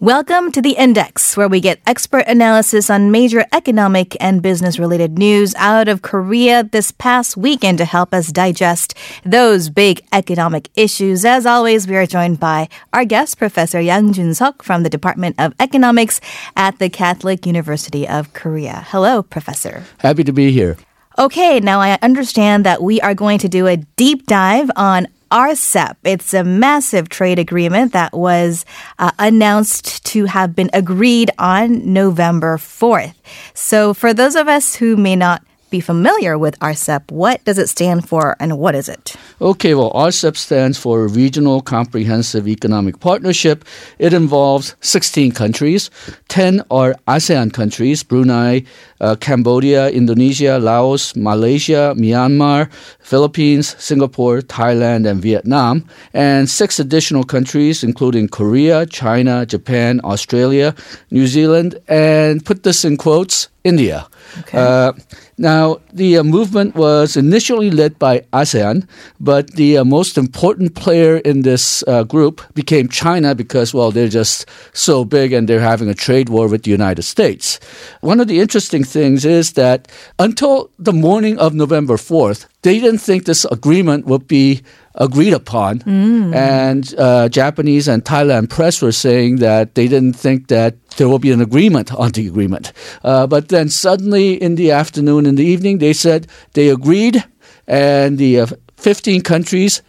Welcome to the Index, where we get expert analysis on major economic and business related news out of Korea this past weekend to help us digest those big economic issues. As always, we are joined by our guest, Professor Yang Jun Suk from the Department of Economics at the Catholic University of Korea. Hello, Professor. Happy to be here. Okay, now I understand that we are going to do a deep dive on RCEP. It's a massive trade agreement that was uh, announced to have been agreed on November 4th. So, for those of us who may not be familiar with RCEP. What does it stand for and what is it? Okay, well, RCEP stands for Regional Comprehensive Economic Partnership. It involves 16 countries. 10 are ASEAN countries Brunei, uh, Cambodia, Indonesia, Laos, Malaysia, Myanmar, Philippines, Singapore, Thailand, and Vietnam. And six additional countries, including Korea, China, Japan, Australia, New Zealand, and put this in quotes, India. Okay. Uh, now, the uh, movement was initially led by ASEAN, but the uh, most important player in this uh, group became China because, well, they're just so big and they're having a trade war with the United States. One of the interesting things is that until the morning of November 4th, they didn't think this agreement would be agreed upon. Mm. And uh, Japanese and Thailand press were saying that they didn't think that there will be an agreement on the agreement. Uh, but then suddenly in the afternoon, in the evening, they said they agreed, and the uh, 15 countries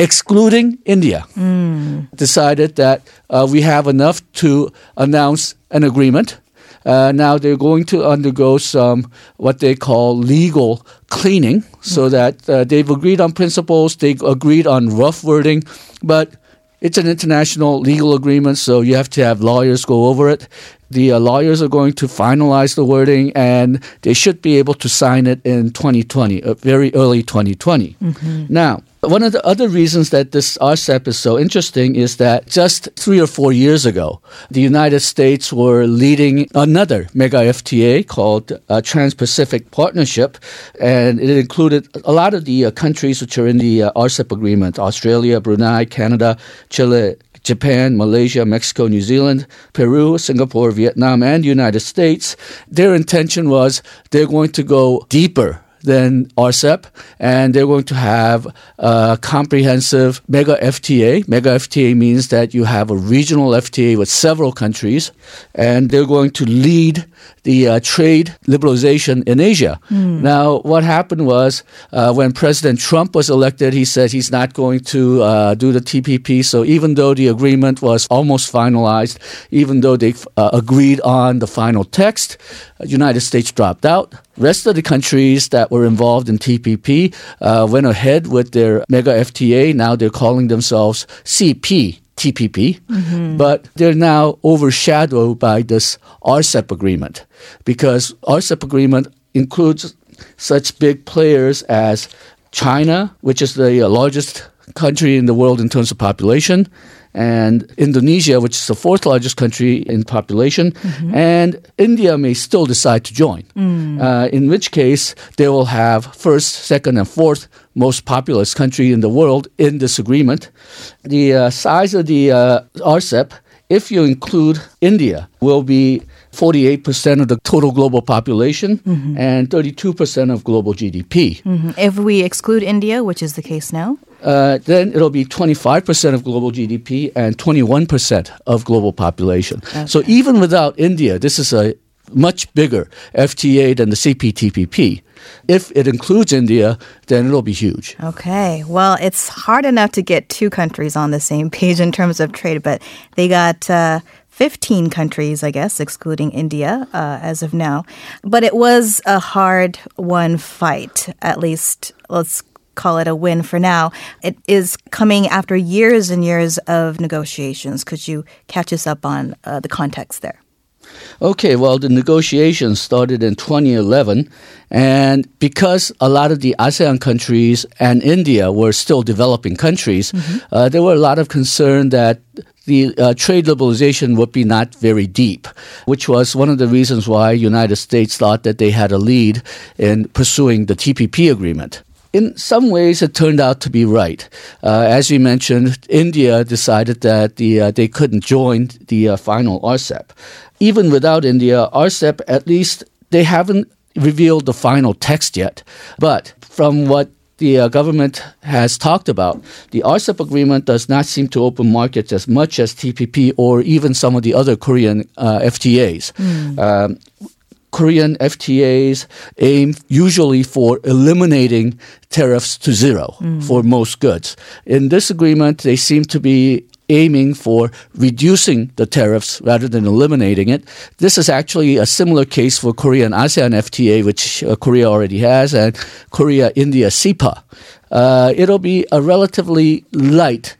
excluding India, mm. decided that uh, we have enough to announce an agreement. Uh, now they're going to undergo some what they call legal cleaning, so mm. that uh, they've agreed on principles, they agreed on rough wording, but it's an international legal agreement, so you have to have lawyers go over it. The uh, lawyers are going to finalize the wording, and they should be able to sign it in 2020, uh, very early 2020. Mm-hmm. Now, one of the other reasons that this RCEP is so interesting is that just three or four years ago, the United States were leading another mega FTA called uh, Trans-Pacific Partnership, and it included a lot of the uh, countries which are in the uh, RCEP agreement: Australia, Brunei, Canada, Chile, Japan, Malaysia, Mexico, New Zealand, Peru, Singapore, Vietnam, and United States. Their intention was they're going to go deeper than RCEP, and they're going to have a comprehensive mega FTA. Mega FTA means that you have a regional FTA with several countries, and they're going to lead the uh, trade liberalization in Asia. Mm. Now, what happened was uh, when President Trump was elected, he said he's not going to uh, do the TPP. So even though the agreement was almost finalized, even though they uh, agreed on the final text, United States dropped out. Rest of the countries that were involved in TPP uh, went ahead with their mega FTA. Now they're calling themselves CP. TPP, mm-hmm. but they're now overshadowed by this RCEP agreement because RCEP agreement includes such big players as China, which is the largest country in the world in terms of population, and Indonesia, which is the fourth largest country in population, mm-hmm. and India may still decide to join. Mm. Uh, in which case, they will have first, second, and fourth most populous country in the world in this agreement. The uh, size of the uh, RCEP, if you include India, will be 48% of the total global population mm-hmm. and 32% of global GDP. Mm-hmm. If we exclude India, which is the case now? Uh, then it'll be 25% of global GDP and 21% of global population. Okay. So even without India, this is a much bigger FTA than the CPTPP. If it includes India, then it'll be huge. Okay. Well, it's hard enough to get two countries on the same page in terms of trade, but they got. Uh, 15 countries, I guess, excluding India uh, as of now. But it was a hard won fight, at least let's call it a win for now. It is coming after years and years of negotiations. Could you catch us up on uh, the context there? Okay, well, the negotiations started in 2011, and because a lot of the ASEAN countries and India were still developing countries, mm-hmm. uh, there were a lot of concern that the uh, trade liberalization would be not very deep, which was one of the reasons why United States thought that they had a lead in pursuing the TPP agreement. In some ways, it turned out to be right. Uh, as you mentioned, India decided that the uh, they couldn't join the uh, final RCEP. Even without India, RCEP at least they haven't revealed the final text yet. But from what the uh, government has talked about, the RCEP agreement does not seem to open markets as much as TPP or even some of the other Korean uh, FTAs. Mm. Um, Korean FTAs aim usually for eliminating tariffs to zero mm. for most goods. In this agreement, they seem to be aiming for reducing the tariffs rather than eliminating it. This is actually a similar case for Korea and ASEAN FTA, which uh, Korea already has, and Korea India CEPA. Uh, it'll be a relatively light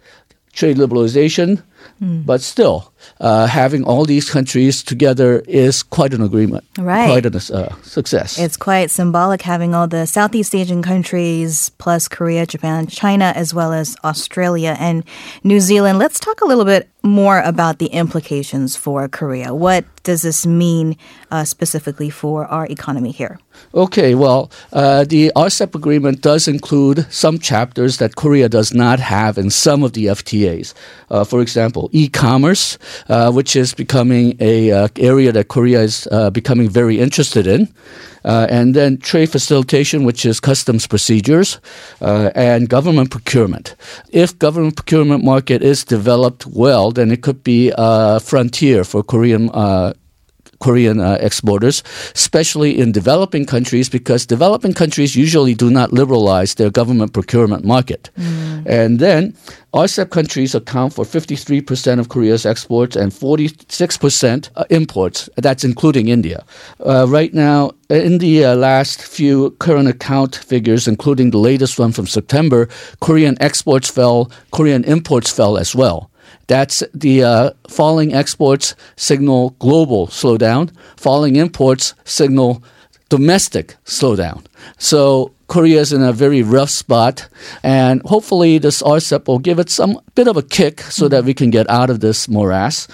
trade liberalization, mm. but still uh, having all these countries together is quite an agreement. Right. Quite a uh, success. It's quite symbolic having all the Southeast Asian countries plus Korea, Japan, China, as well as Australia and New Zealand. Let's talk a little bit more about the implications for Korea. What does this mean uh, specifically for our economy here? Okay, well, uh, the RCEP agreement does include some chapters that Korea does not have in some of the FTAs. Uh, for example, e-commerce, uh, which is becoming a uh, area that Korea is uh, becoming very interested in. Uh, and then trade facilitation, which is customs procedures, uh, and government procurement. If government procurement market is developed well, then it could be a frontier for Korean uh, Korean uh, exporters, especially in developing countries, because developing countries usually do not liberalize their government procurement market. Mm. And then RCEP countries account for 53% of Korea's exports and 46% uh, imports. That's including India. Uh, right now, in the uh, last few current account figures, including the latest one from September, Korean exports fell, Korean imports fell as well. That's the uh, falling exports signal global slowdown. Falling imports signal domestic slowdown. So Korea is in a very rough spot, and hopefully this RCEP will give it some bit of a kick so that we can get out of this morass.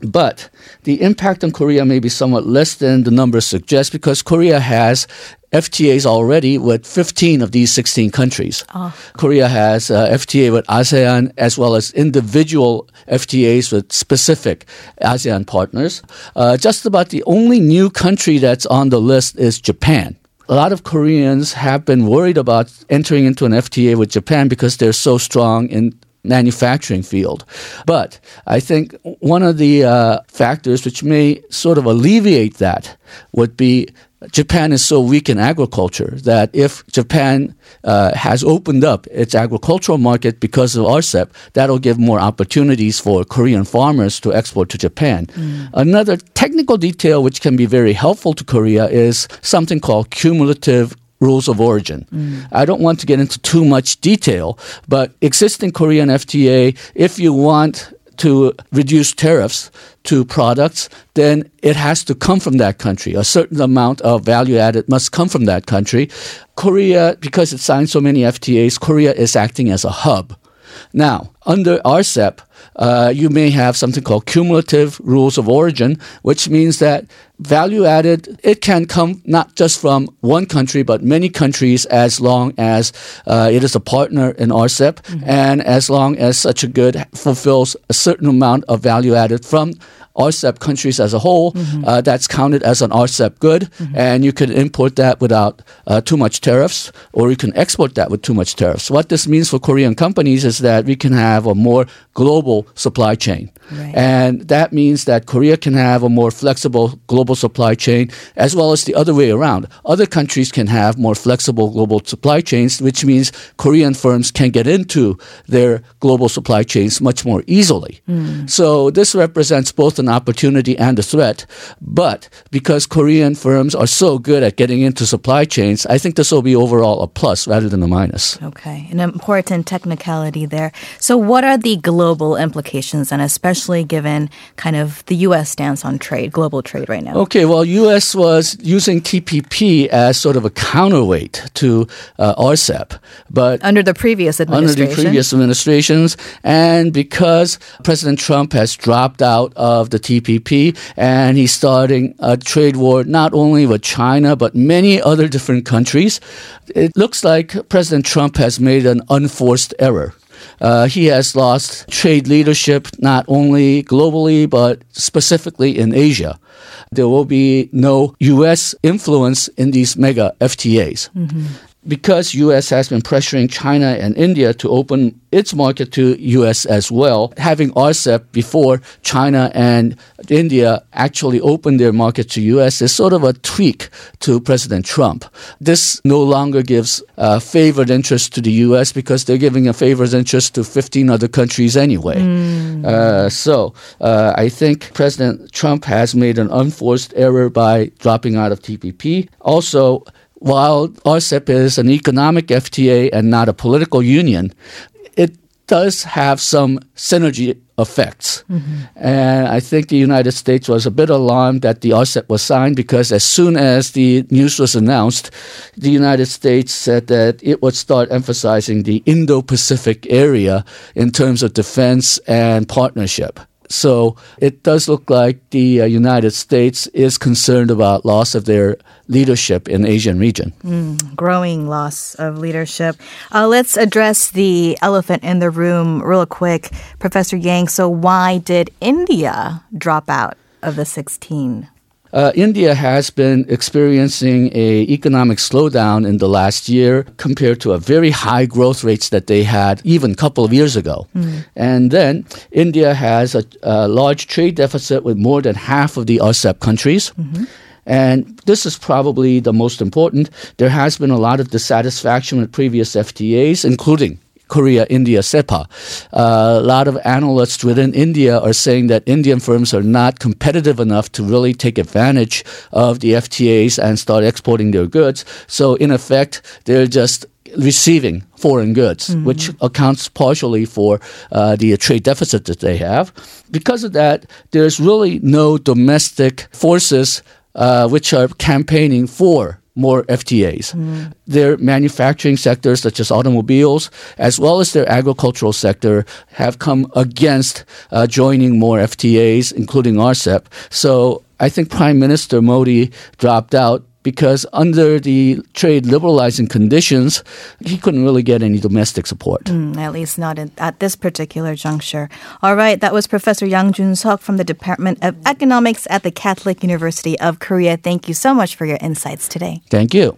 But the impact on Korea may be somewhat less than the numbers suggest because Korea has FTAs already with 15 of these 16 countries. Oh. Korea has uh, FTA with ASEAN as well as individual FTAs with specific ASEAN partners. Uh, just about the only new country that's on the list is Japan a lot of Koreans have been worried about entering into an FTA with Japan because they're so strong in manufacturing field. But I think one of the uh, factors which may sort of alleviate that would be Japan is so weak in agriculture that if Japan uh, has opened up its agricultural market because of RCEP, that'll give more opportunities for Korean farmers to export to Japan. Mm. Another technical detail which can be very helpful to Korea is something called cumulative rules of origin. Mm. I don't want to get into too much detail, but existing Korean FTA, if you want to reduce tariffs to products, then it has to come from that country. A certain amount of value added must come from that country. Korea, because it signed so many FTAs, Korea is acting as a hub. Now, under RCEP, uh, you may have something called cumulative rules of origin, which means that value added, it can come not just from one country, but many countries as long as uh, it is a partner in RCEP mm-hmm. and as long as such a good fulfills a certain amount of value added from RCEP countries as a whole, mm-hmm. uh, that's counted as an RCEP good, mm-hmm. and you can import that without uh, too much tariffs, or you can export that with too much tariffs. What this means for Korean companies is that we can have a more global supply chain. Right. And that means that Korea can have a more flexible global supply chain as well as the other way around. Other countries can have more flexible global supply chains, which means Korean firms can get into their global supply chains much more easily. Mm. So this represents both an opportunity and a threat. But because Korean firms are so good at getting into supply chains, I think this will be overall a plus rather than a minus. Okay. An important technicality there. So what are the global implications and especially given kind of the U.S. stance on trade, global trade right now? Okay, well, U.S. was using TPP as sort of a counterweight to uh, RCEP, but under the previous administration, under the previous administrations, and because President Trump has dropped out of the TPP, and he's starting a trade war not only with China but many other different countries. It looks like President Trump has made an unforced error. Uh, he has lost trade leadership not only globally but specifically in Asia. There will be no U.S. influence in these mega FTAs. Mm-hmm because US has been pressuring China and India to open its market to US as well, having RCEP before China and India actually opened their market to US is sort of a tweak to President Trump. This no longer gives a favored interest to the US because they're giving a favored interest to 15 other countries anyway. Mm. Uh, so uh, I think President Trump has made an unforced error by dropping out of TPP. Also, while RCEP is an economic FTA and not a political union, it does have some synergy effects. Mm-hmm. And I think the United States was a bit alarmed that the RCEP was signed because as soon as the news was announced, the United States said that it would start emphasizing the Indo Pacific area in terms of defense and partnership. So it does look like the uh, United States is concerned about loss of their leadership in Asian region. Mm, growing loss of leadership. Uh, let's address the elephant in the room real quick, Professor Yang. So why did India drop out of the 16? Uh, India has been experiencing a economic slowdown in the last year compared to a very high growth rates that they had even a couple of years ago. Mm. And then India has a, a, large trade deficit with more than half of the RCEP countries. Mm-hmm. And this is probably the most important. There has been a lot of dissatisfaction with previous FTAs, including Korea India CEPA. Uh, a lot of analysts within India are saying that Indian firms are not competitive enough to really take advantage of the FTAs and start exporting their goods. So, in effect, they're just receiving foreign goods, mm-hmm. which accounts partially for uh, the trade deficit that they have. Because of that, there's really no domestic forces uh, which are campaigning for more FTAs. Mm. Their manufacturing sectors, such as automobiles, as well as their agricultural sector, have come against uh, joining more FTAs, including RCEP. So I think Prime Minister Modi dropped out because under the trade liberalizing conditions, he couldn't really get any domestic support. Mm, at least not in, at this particular juncture. All right, that was Professor Yang Jun Seok from the Department of Economics at the Catholic University of Korea. Thank you so much for your insights today. Thank you.